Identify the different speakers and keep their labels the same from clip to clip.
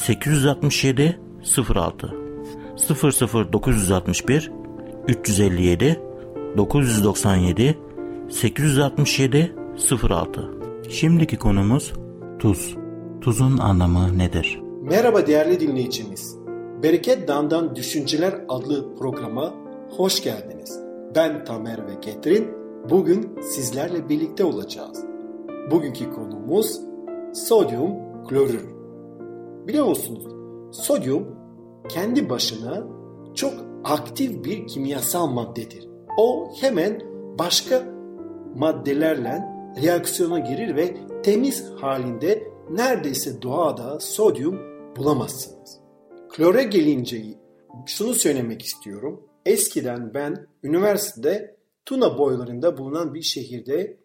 Speaker 1: 867 06 00 961 357 997 867 06 Şimdiki konumuz tuz. Tuzun anlamı nedir?
Speaker 2: Merhaba değerli dinleyicimiz. Bereket Dam'dan Düşünceler adlı programa hoş geldiniz. Ben Tamer ve Ketrin. Bugün sizlerle birlikte olacağız. Bugünkü konumuz sodyum klorür. Biliyor musunuz? Sodyum kendi başına çok aktif bir kimyasal maddedir. O hemen başka maddelerle reaksiyona girir ve temiz halinde neredeyse doğada sodyum bulamazsınız. Klore gelince şunu söylemek istiyorum. Eskiden ben üniversitede Tuna boylarında bulunan bir şehirde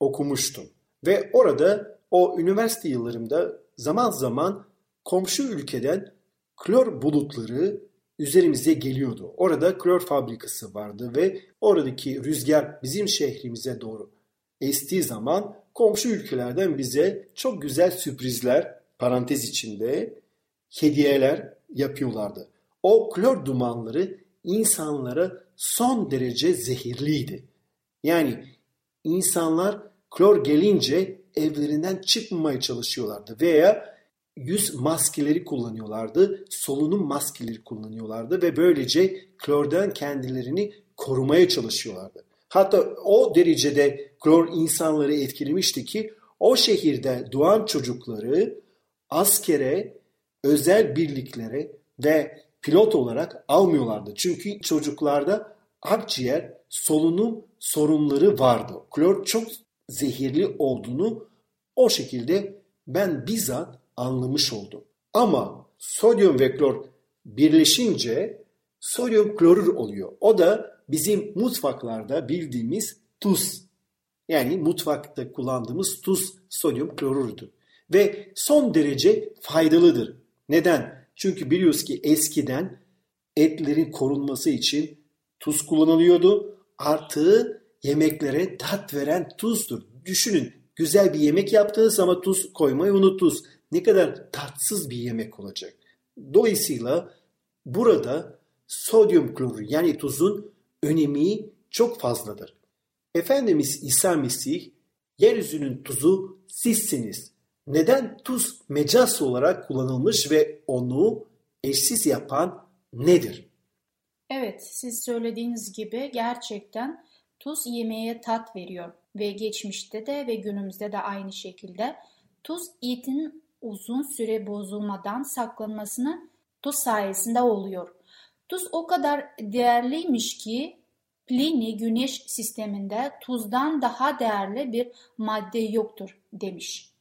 Speaker 2: okumuştum. Ve orada o üniversite yıllarımda zaman zaman komşu ülkeden klor bulutları üzerimize geliyordu. Orada klor fabrikası vardı ve oradaki rüzgar bizim şehrimize doğru estiği zaman komşu ülkelerden bize çok güzel sürprizler parantez içinde hediyeler yapıyorlardı. O klor dumanları insanlara son derece zehirliydi. Yani insanlar klor gelince evlerinden çıkmamaya çalışıyorlardı veya yüz maskeleri kullanıyorlardı, solunum maskeleri kullanıyorlardı ve böylece klordan kendilerini korumaya çalışıyorlardı. Hatta o derecede klor insanları etkilemişti ki o şehirde doğan çocukları askere, özel birliklere ve pilot olarak almıyorlardı. Çünkü çocuklarda akciğer solunum sorunları vardı. Klor çok zehirli olduğunu o şekilde ben bizzat anlamış oldum. Ama sodyum ve klor birleşince sodyum klorür oluyor. O da bizim mutfaklarda bildiğimiz tuz. Yani mutfakta kullandığımız tuz sodyum klorürdür. Ve son derece faydalıdır. Neden? Çünkü biliyoruz ki eskiden etlerin korunması için tuz kullanılıyordu. Artı yemeklere tat veren tuzdur. Düşünün güzel bir yemek yaptınız ama tuz koymayı unuttunuz. Ne kadar tatsız bir yemek olacak. Dolayısıyla burada sodyum klorür yani tuzun önemi çok fazladır. Efendimiz İsa Mesih yeryüzünün tuzu sizsiniz. Neden tuz mecaz olarak kullanılmış ve onu eşsiz yapan nedir?
Speaker 3: Evet, siz söylediğiniz gibi gerçekten tuz yemeğe tat veriyor ve geçmişte de ve günümüzde de aynı şekilde tuz etin uzun süre bozulmadan saklanmasını tuz sayesinde oluyor. Tuz o kadar değerliymiş ki Pliny güneş sisteminde tuzdan daha değerli bir madde yoktur demiş.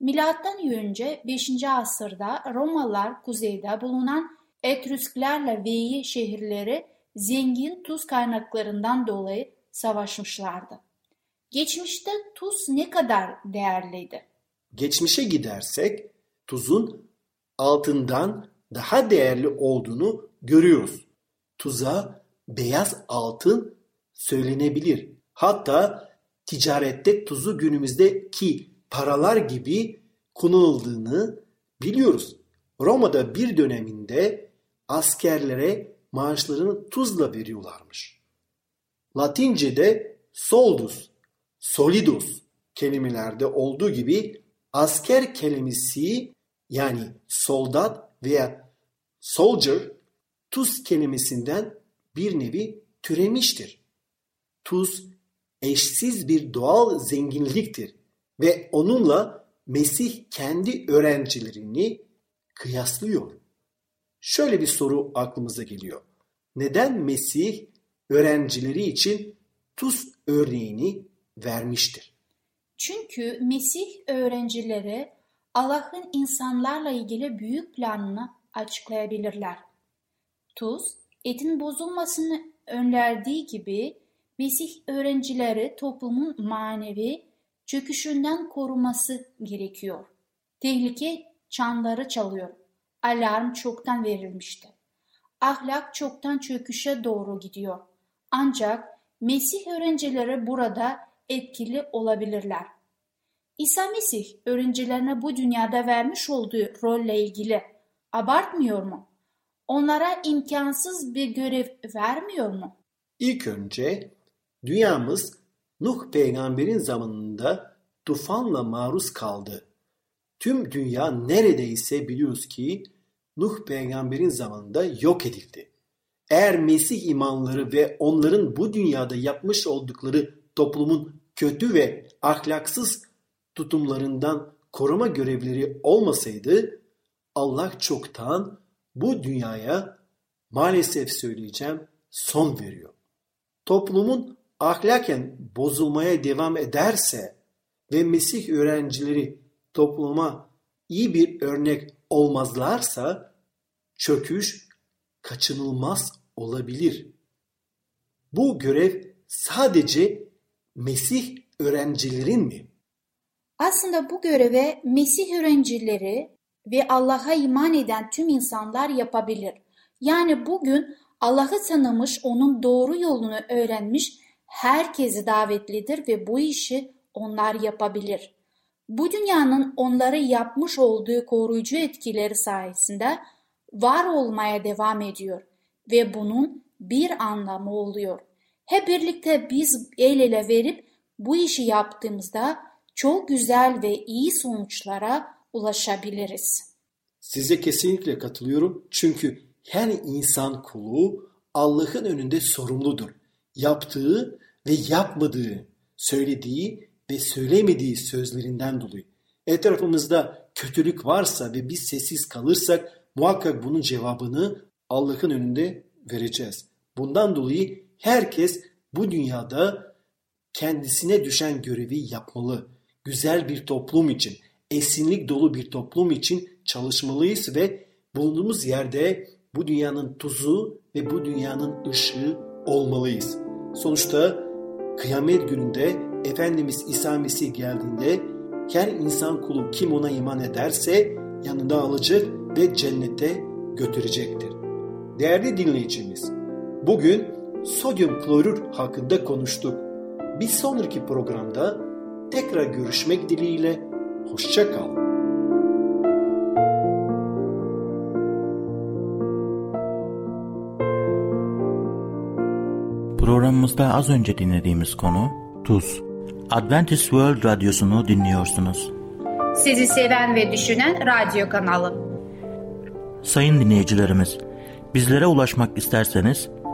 Speaker 3: Milattan önce 5. asırda Romalılar kuzeyde bulunan Etrüsklerle Veii şehirleri zengin tuz kaynaklarından dolayı savaşmışlardı. Geçmişte tuz ne kadar değerliydi?
Speaker 2: Geçmişe gidersek tuzun altından daha değerli olduğunu görüyoruz. Tuza beyaz altın söylenebilir. Hatta ticarette tuzu günümüzdeki paralar gibi kullanıldığını biliyoruz. Roma'da bir döneminde askerlere maaşlarını tuzla veriyorlarmış. Latince'de soldus, solidus kelimelerde olduğu gibi asker kelimesi yani soldat veya soldier tuz kelimesinden bir nevi türemiştir. Tuz eşsiz bir doğal zenginliktir ve onunla Mesih kendi öğrencilerini kıyaslıyor. Şöyle bir soru aklımıza geliyor. Neden Mesih öğrencileri için tuz örneğini vermiştir?
Speaker 4: Çünkü Mesih öğrencileri Allah'ın insanlarla ilgili büyük planını açıklayabilirler. Tuz, etin bozulmasını önlerdiği gibi Mesih öğrencileri toplumun manevi çöküşünden koruması gerekiyor. Tehlike çanları çalıyor. Alarm çoktan verilmişti. Ahlak çoktan çöküşe doğru gidiyor. Ancak Mesih öğrencileri burada etkili olabilirler. İsa Mesih öğrencilerine bu dünyada vermiş olduğu rolle ilgili abartmıyor mu? Onlara imkansız bir görev vermiyor mu?
Speaker 2: İlk önce dünyamız Nuh peygamberin zamanında tufanla maruz kaldı. Tüm dünya neredeyse biliyoruz ki Nuh peygamberin zamanında yok edildi. Eğer Mesih imanları ve onların bu dünyada yapmış oldukları toplumun kötü ve ahlaksız tutumlarından koruma görevleri olmasaydı Allah çoktan bu dünyaya maalesef söyleyeceğim son veriyor. Toplumun ahlaken bozulmaya devam ederse ve Mesih öğrencileri topluma iyi bir örnek olmazlarsa çöküş kaçınılmaz olabilir. Bu görev sadece Mesih öğrencilerin mi?
Speaker 4: Aslında bu göreve Mesih öğrencileri ve Allah'a iman eden tüm insanlar yapabilir. Yani bugün Allah'ı tanımış, onun doğru yolunu öğrenmiş herkesi davetlidir ve bu işi onlar yapabilir. Bu dünyanın onları yapmış olduğu koruyucu etkileri sayesinde var olmaya devam ediyor ve bunun bir anlamı oluyor. Hep birlikte biz el ele verip bu işi yaptığımızda çok güzel ve iyi sonuçlara ulaşabiliriz.
Speaker 2: Size kesinlikle katılıyorum çünkü her insan kulu Allah'ın önünde sorumludur. Yaptığı ve yapmadığı, söylediği ve söylemediği sözlerinden dolayı. Etrafımızda kötülük varsa ve biz sessiz kalırsak muhakkak bunun cevabını Allah'ın önünde vereceğiz. Bundan dolayı herkes bu dünyada kendisine düşen görevi yapmalı. Güzel bir toplum için, esinlik dolu bir toplum için çalışmalıyız ve bulunduğumuz yerde bu dünyanın tuzu ve bu dünyanın ışığı olmalıyız. Sonuçta kıyamet gününde Efendimiz İsa Mesih geldiğinde her insan kulu kim ona iman ederse yanında alacak ve cennete götürecektir. Değerli dinleyicimiz, bugün sodyum klorür hakkında konuştuk. Bir sonraki programda tekrar görüşmek dileğiyle, hoşça kal.
Speaker 1: Programımızda az önce dinlediğimiz konu tuz. Adventist World Radyosu'nu dinliyorsunuz.
Speaker 4: Sizi seven ve düşünen radyo kanalı.
Speaker 1: Sayın dinleyicilerimiz, bizlere ulaşmak isterseniz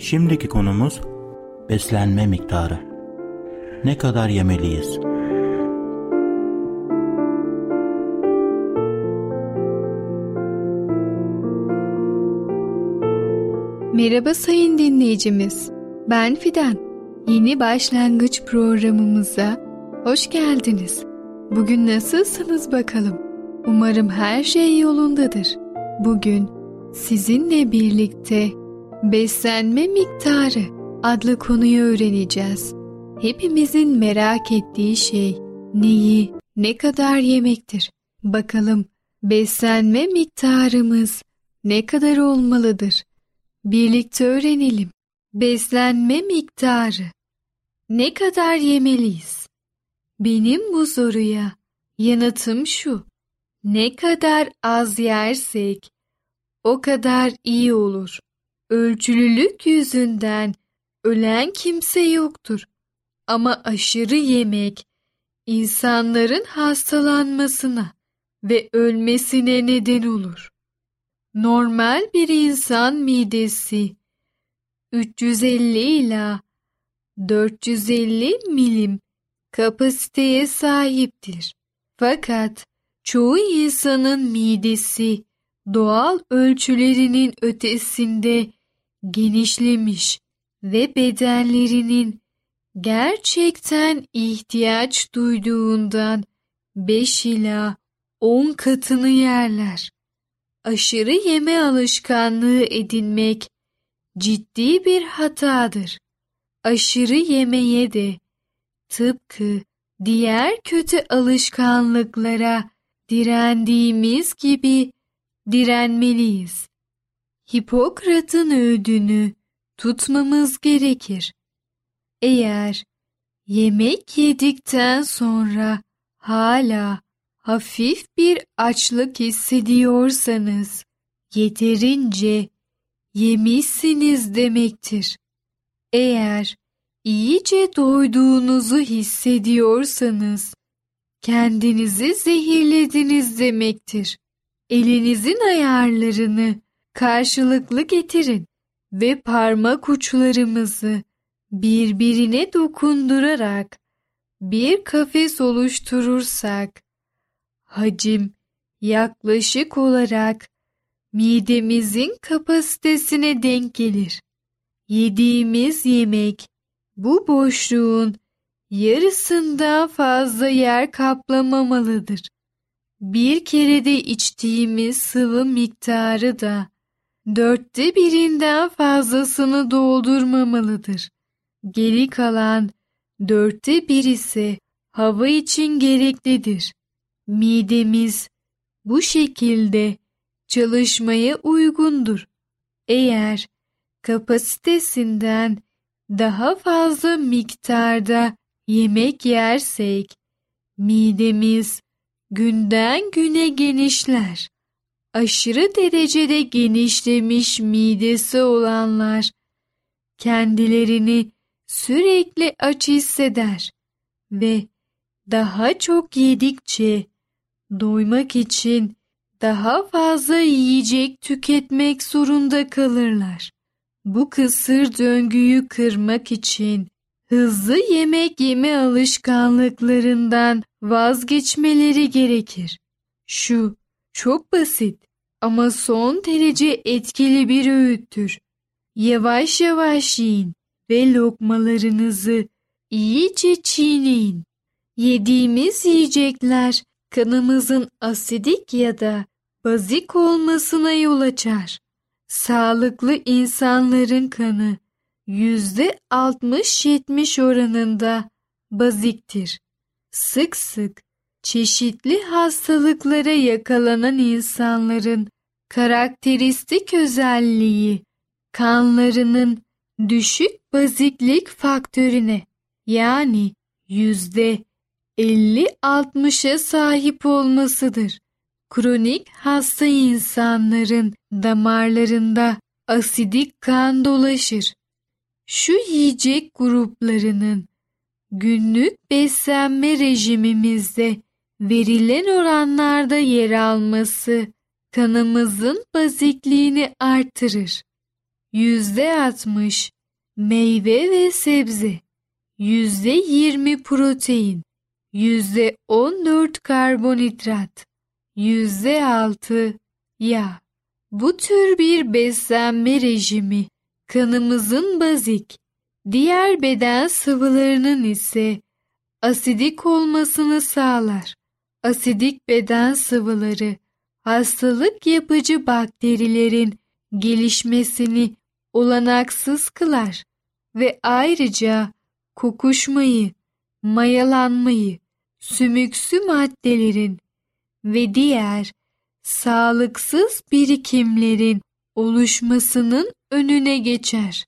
Speaker 1: Şimdiki konumuz beslenme miktarı. Ne kadar yemeliyiz?
Speaker 5: Merhaba sayın dinleyicimiz. Ben Fidan. Yeni başlangıç programımıza hoş geldiniz. Bugün nasılsınız bakalım? Umarım her şey yolundadır. Bugün sizinle birlikte beslenme miktarı adlı konuyu öğreneceğiz. Hepimizin merak ettiği şey neyi, ne kadar yemektir? Bakalım beslenme miktarımız ne kadar olmalıdır? Birlikte öğrenelim. Beslenme miktarı. Ne kadar yemeliyiz? Benim bu soruya yanıtım şu. Ne kadar az yersek o kadar iyi olur. Ölçülülük yüzünden ölen kimse yoktur. Ama aşırı yemek insanların hastalanmasına ve ölmesine neden olur. Normal bir insan midesi 350 ila 450 milim kapasiteye sahiptir. Fakat çoğu insanın midesi doğal ölçülerinin ötesinde genişlemiş ve bedenlerinin gerçekten ihtiyaç duyduğundan 5 ila 10 katını yerler. Aşırı yeme alışkanlığı edinmek ciddi bir hatadır. Aşırı yemeye de tıpkı diğer kötü alışkanlıklara direndiğimiz gibi direnmeliyiz. Hipokrat'ın öğüdünü tutmamız gerekir. Eğer yemek yedikten sonra hala hafif bir açlık hissediyorsanız yeterince yemişsiniz demektir. Eğer iyice doyduğunuzu hissediyorsanız kendinizi zehirlediniz demektir. Elinizin ayarlarını karşılıklı getirin ve parmak uçlarımızı birbirine dokundurarak bir kafes oluşturursak hacim yaklaşık olarak midemizin kapasitesine denk gelir. Yediğimiz yemek bu boşluğun yarısından fazla yer kaplamamalıdır. Bir kerede içtiğimiz sıvı miktarı da dörtte birinden fazlasını doldurmamalıdır. Geri kalan dörtte bir ise hava için gereklidir. Midemiz bu şekilde çalışmaya uygundur. Eğer kapasitesinden daha fazla miktarda yemek yersek midemiz günden güne genişler. Aşırı derecede genişlemiş midesi olanlar kendilerini sürekli aç hisseder ve daha çok yedikçe doymak için daha fazla yiyecek tüketmek zorunda kalırlar. Bu kısır döngüyü kırmak için hızlı yemek yeme alışkanlıklarından vazgeçmeleri gerekir. Şu çok basit ama son derece etkili bir öğüttür. Yavaş yavaş yiyin ve lokmalarınızı iyice çiğneyin. Yediğimiz yiyecekler kanımızın asidik ya da bazik olmasına yol açar. Sağlıklı insanların kanı yüzde 60-70 oranında baziktir. Sık sık çeşitli hastalıklara yakalanan insanların karakteristik özelliği kanlarının düşük baziklik faktörüne yani yüzde 50-60'a sahip olmasıdır. Kronik hasta insanların damarlarında asidik kan dolaşır. Şu yiyecek gruplarının günlük beslenme rejimimizde verilen oranlarda yer alması kanımızın bazikliğini artırır. %60 meyve ve sebze, %20 protein, %14 karbonhidrat, %6 yağ. Bu tür bir beslenme rejimi kanımızın bazik, diğer beden sıvılarının ise asidik olmasını sağlar. Asidik beden sıvıları hastalık yapıcı bakterilerin gelişmesini olanaksız kılar ve ayrıca kokuşmayı, mayalanmayı, sümüksü maddelerin ve diğer sağlıksız birikimlerin oluşmasının önüne geçer.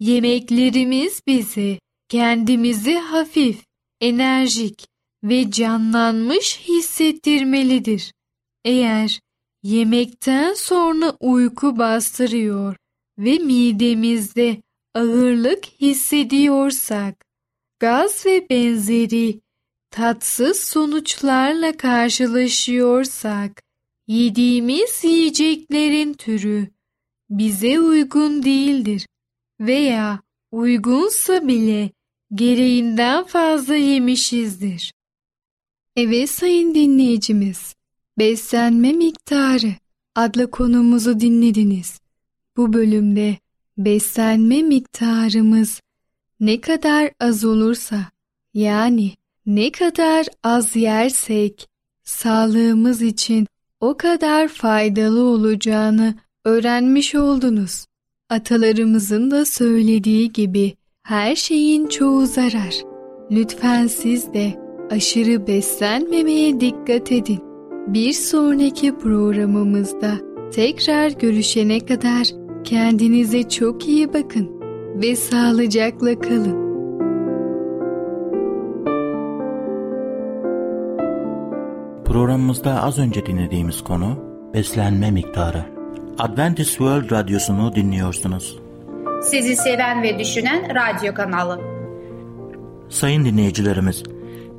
Speaker 5: Yemeklerimiz bizi kendimizi hafif, enerjik ve canlanmış hissettirmelidir. Eğer yemekten sonra uyku bastırıyor ve midemizde ağırlık hissediyorsak, gaz ve benzeri tatsız sonuçlarla karşılaşıyorsak, yediğimiz yiyeceklerin türü bize uygun değildir veya uygunsa bile gereğinden fazla yemişizdir. Evet sayın dinleyicimiz, beslenme miktarı adlı konumuzu dinlediniz. Bu bölümde beslenme miktarımız ne kadar az olursa yani ne kadar az yersek sağlığımız için o kadar faydalı olacağını öğrenmiş oldunuz. Atalarımızın da söylediği gibi her şeyin çoğu zarar. Lütfen siz de aşırı beslenmemeye dikkat edin. Bir sonraki programımızda tekrar görüşene kadar kendinize çok iyi bakın ve sağlıcakla kalın.
Speaker 1: Programımızda az önce dinlediğimiz konu beslenme miktarı. Adventist World Radyosu'nu dinliyorsunuz.
Speaker 4: Sizi seven ve düşünen radyo kanalı.
Speaker 1: Sayın dinleyicilerimiz,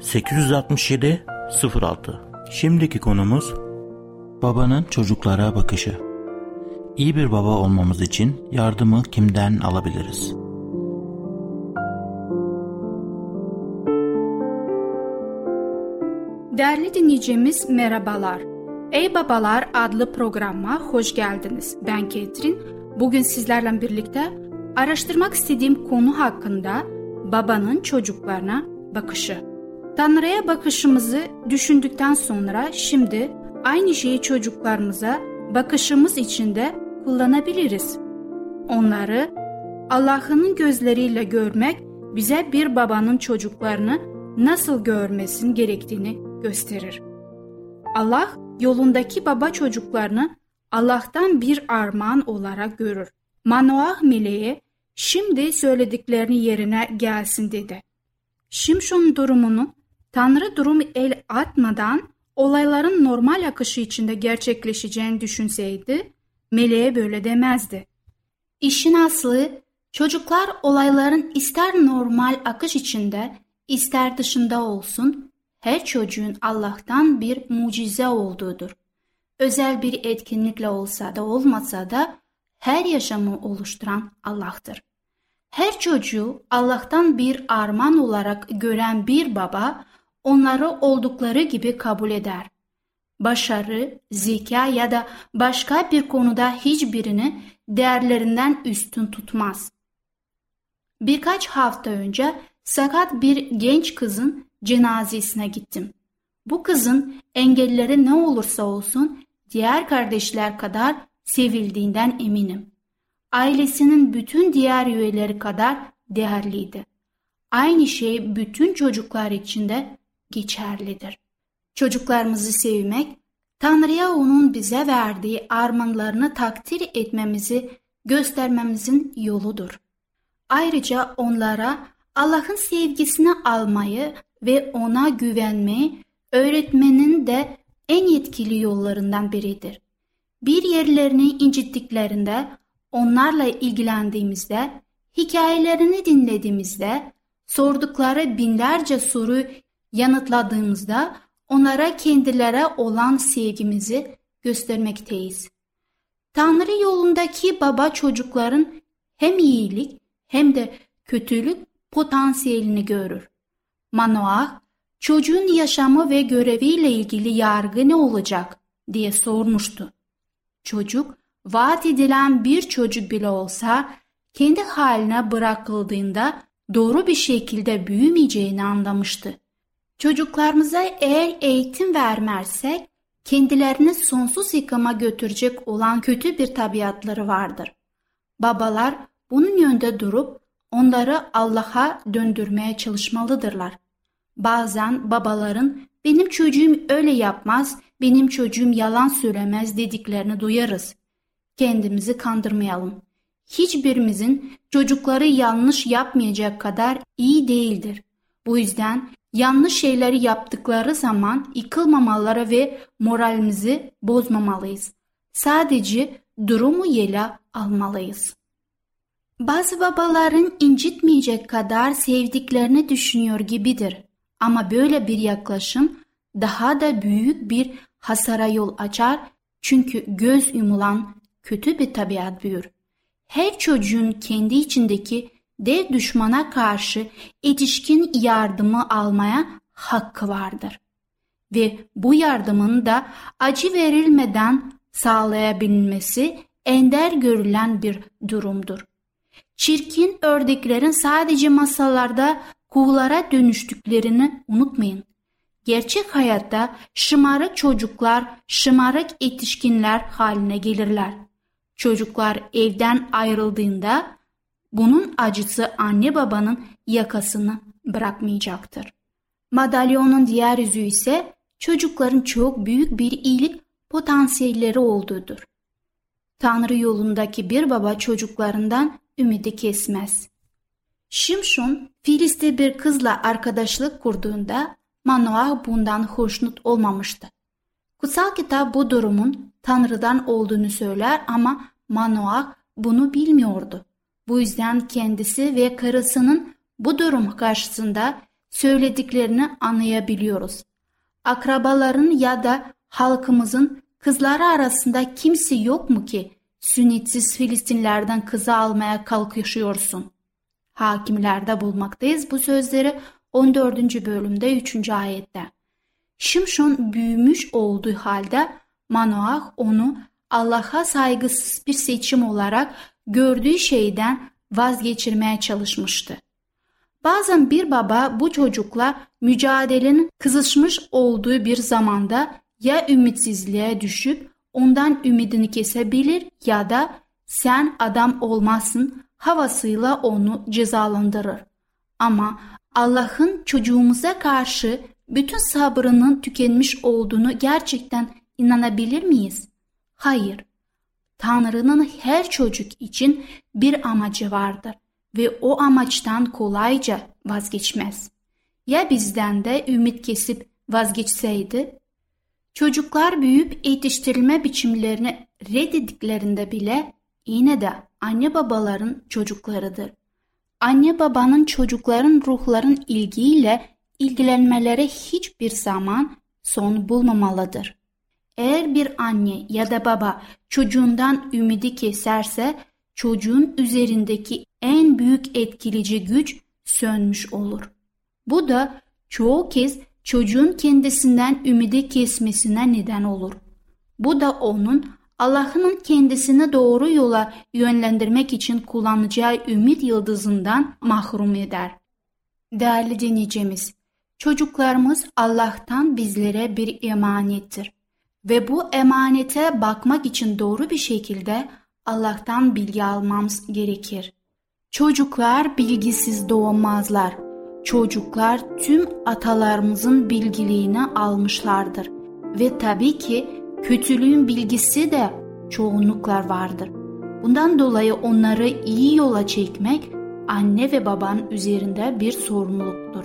Speaker 1: 867 06 Şimdiki konumuz babanın çocuklara bakışı. İyi bir baba olmamız için yardımı kimden alabiliriz?
Speaker 4: Değerli dinleyicimiz merhabalar. Ey Babalar adlı programa hoş geldiniz. Ben Ketrin. Bugün sizlerle birlikte araştırmak istediğim konu hakkında babanın çocuklarına bakışı. Tanrı'ya bakışımızı düşündükten sonra şimdi aynı şeyi çocuklarımıza bakışımız için de kullanabiliriz. Onları Allah'ın gözleriyle görmek bize bir babanın çocuklarını nasıl görmesin gerektiğini gösterir. Allah yolundaki baba çocuklarını Allah'tan bir armağan olarak görür. Manoah meleği şimdi söylediklerini yerine gelsin dedi. Şimşon durumunu Tanrı durum el atmadan olayların normal akışı içinde gerçekleşeceğini düşünseydi meleğe böyle demezdi. İşin aslı çocuklar olayların ister normal akış içinde ister dışında olsun her çocuğun Allah'tan bir mucize olduğudur. Özel bir etkinlikle olsa da olmasa da her yaşamı oluşturan Allah'tır. Her çocuğu Allah'tan bir armağan olarak gören bir baba onları oldukları gibi kabul eder. Başarı, zeka ya da başka bir konuda hiçbirini değerlerinden üstün tutmaz. Birkaç hafta önce sakat bir genç kızın cenazesine gittim. Bu kızın engelleri ne olursa olsun diğer kardeşler kadar sevildiğinden eminim. Ailesinin bütün diğer üyeleri kadar değerliydi. Aynı şey bütün çocuklar için de geçerlidir. Çocuklarımızı sevmek, Tanrı'ya onun bize verdiği armağanlarını takdir etmemizi göstermemizin yoludur. Ayrıca onlara Allah'ın sevgisini almayı ve ona güvenmeyi öğretmenin de en yetkili yollarından biridir. Bir yerlerini incittiklerinde, onlarla ilgilendiğimizde, hikayelerini dinlediğimizde, sordukları binlerce soru yanıtladığımızda onlara kendilere olan sevgimizi göstermekteyiz. Tanrı yolundaki baba çocukların hem iyilik hem de kötülük potansiyelini görür. Manoah, çocuğun yaşamı ve göreviyle ilgili yargı ne olacak diye sormuştu. Çocuk, vaat edilen bir çocuk bile olsa kendi haline bırakıldığında doğru bir şekilde büyümeyeceğini anlamıştı. Çocuklarımıza eğer eğitim vermezsek kendilerini sonsuz yıkıma götürecek olan kötü bir tabiatları vardır. Babalar bunun yönde durup onları Allah'a döndürmeye çalışmalıdırlar. Bazen babaların benim çocuğum öyle yapmaz, benim çocuğum yalan söylemez dediklerini duyarız. Kendimizi kandırmayalım. Hiçbirimizin çocukları yanlış yapmayacak kadar iyi değildir. Bu yüzden yanlış şeyleri yaptıkları zaman yıkılmamaları ve moralimizi bozmamalıyız. Sadece durumu yela almalıyız. Bazı babaların incitmeyecek kadar sevdiklerini düşünüyor gibidir. Ama böyle bir yaklaşım daha da büyük bir hasara yol açar çünkü göz yumulan kötü bir tabiat büyür. Her çocuğun kendi içindeki dev düşmana karşı yetişkin yardımı almaya hakkı vardır. Ve bu yardımın da acı verilmeden sağlayabilmesi ender görülen bir durumdur. Çirkin ördeklerin sadece masallarda kuğulara dönüştüklerini unutmayın. Gerçek hayatta şımarık çocuklar şımarık yetişkinler haline gelirler. Çocuklar evden ayrıldığında bunun acısı anne babanın yakasını bırakmayacaktır. Madalyonun diğer yüzü ise çocukların çok büyük bir iyilik potansiyelleri olduğudur. Tanrı yolundaki bir baba çocuklarından ümidi kesmez. Şimşon, Filiste bir kızla arkadaşlık kurduğunda Manoah bundan hoşnut olmamıştı. Kutsal kitap bu durumun Tanrı'dan olduğunu söyler ama Manoah bunu bilmiyordu. Bu yüzden kendisi ve karısının bu durum karşısında söylediklerini anlayabiliyoruz. Akrabaların ya da halkımızın kızları arasında kimse yok mu ki sünnetsiz Filistinlerden kızı almaya kalkışıyorsun? Hakimlerde bulmaktayız bu sözleri 14. bölümde 3. ayette. Şimşon büyümüş olduğu halde Manoah onu Allah'a saygısız bir seçim olarak gördüğü şeyden vazgeçirmeye çalışmıştı. Bazen bir baba bu çocukla mücadelenin kızışmış olduğu bir zamanda ya ümitsizliğe düşüp ondan ümidini kesebilir ya da sen adam olmazsın havasıyla onu cezalandırır. Ama Allah'ın çocuğumuza karşı bütün sabrının tükenmiş olduğunu gerçekten inanabilir miyiz? Hayır. Tanrı'nın her çocuk için bir amacı vardır ve o amaçtan kolayca vazgeçmez. Ya bizden de ümit kesip vazgeçseydi? Çocuklar büyüyüp yetiştirilme biçimlerini reddediklerinde bile yine de anne babaların çocuklarıdır. Anne babanın çocukların ruhların ilgiyle ilgilenmeleri hiçbir zaman son bulmamalıdır. Eğer bir anne ya da baba çocuğundan ümidi keserse çocuğun üzerindeki en büyük etkileyici güç sönmüş olur. Bu da çoğu kez çocuğun kendisinden ümidi kesmesine neden olur. Bu da onun Allah'ın kendisini doğru yola yönlendirmek için kullanacağı ümit yıldızından mahrum eder. Değerli dinleyicimiz, çocuklarımız Allah'tan bizlere bir emanettir. Ve bu emanete bakmak için doğru bir şekilde Allah'tan bilgi almamız gerekir. Çocuklar bilgisiz doğmazlar. Çocuklar tüm atalarımızın bilgiliğini almışlardır. Ve tabii ki kötülüğün bilgisi de çoğunluklar vardır. Bundan dolayı onları iyi yola çekmek anne ve babanın üzerinde bir sorumluluktur.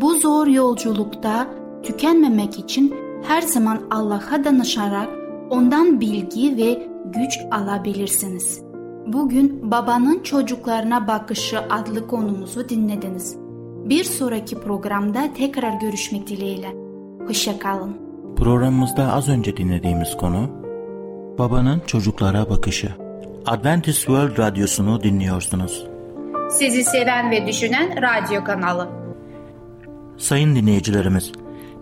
Speaker 4: Bu zor yolculukta tükenmemek için her zaman Allah'a danışarak ondan bilgi ve güç alabilirsiniz. Bugün babanın çocuklarına bakışı adlı konumuzu dinlediniz. Bir sonraki programda tekrar görüşmek dileğiyle. Hoşçakalın.
Speaker 1: Programımızda az önce dinlediğimiz konu Babanın çocuklara bakışı. Adventist World Radyosu'nu dinliyorsunuz.
Speaker 3: Sizi seven ve düşünen radyo kanalı.
Speaker 1: Sayın dinleyicilerimiz,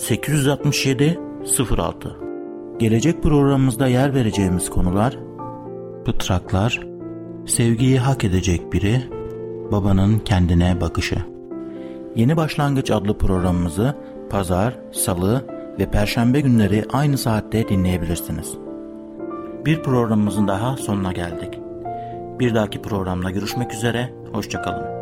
Speaker 1: 867 06 Gelecek programımızda yer vereceğimiz konular Pıtraklar Sevgiyi hak edecek biri Babanın kendine bakışı Yeni Başlangıç adlı programımızı pazar, salı ve perşembe günleri aynı saatte dinleyebilirsiniz. Bir programımızın daha sonuna geldik. Bir dahaki programda görüşmek üzere, hoşçakalın.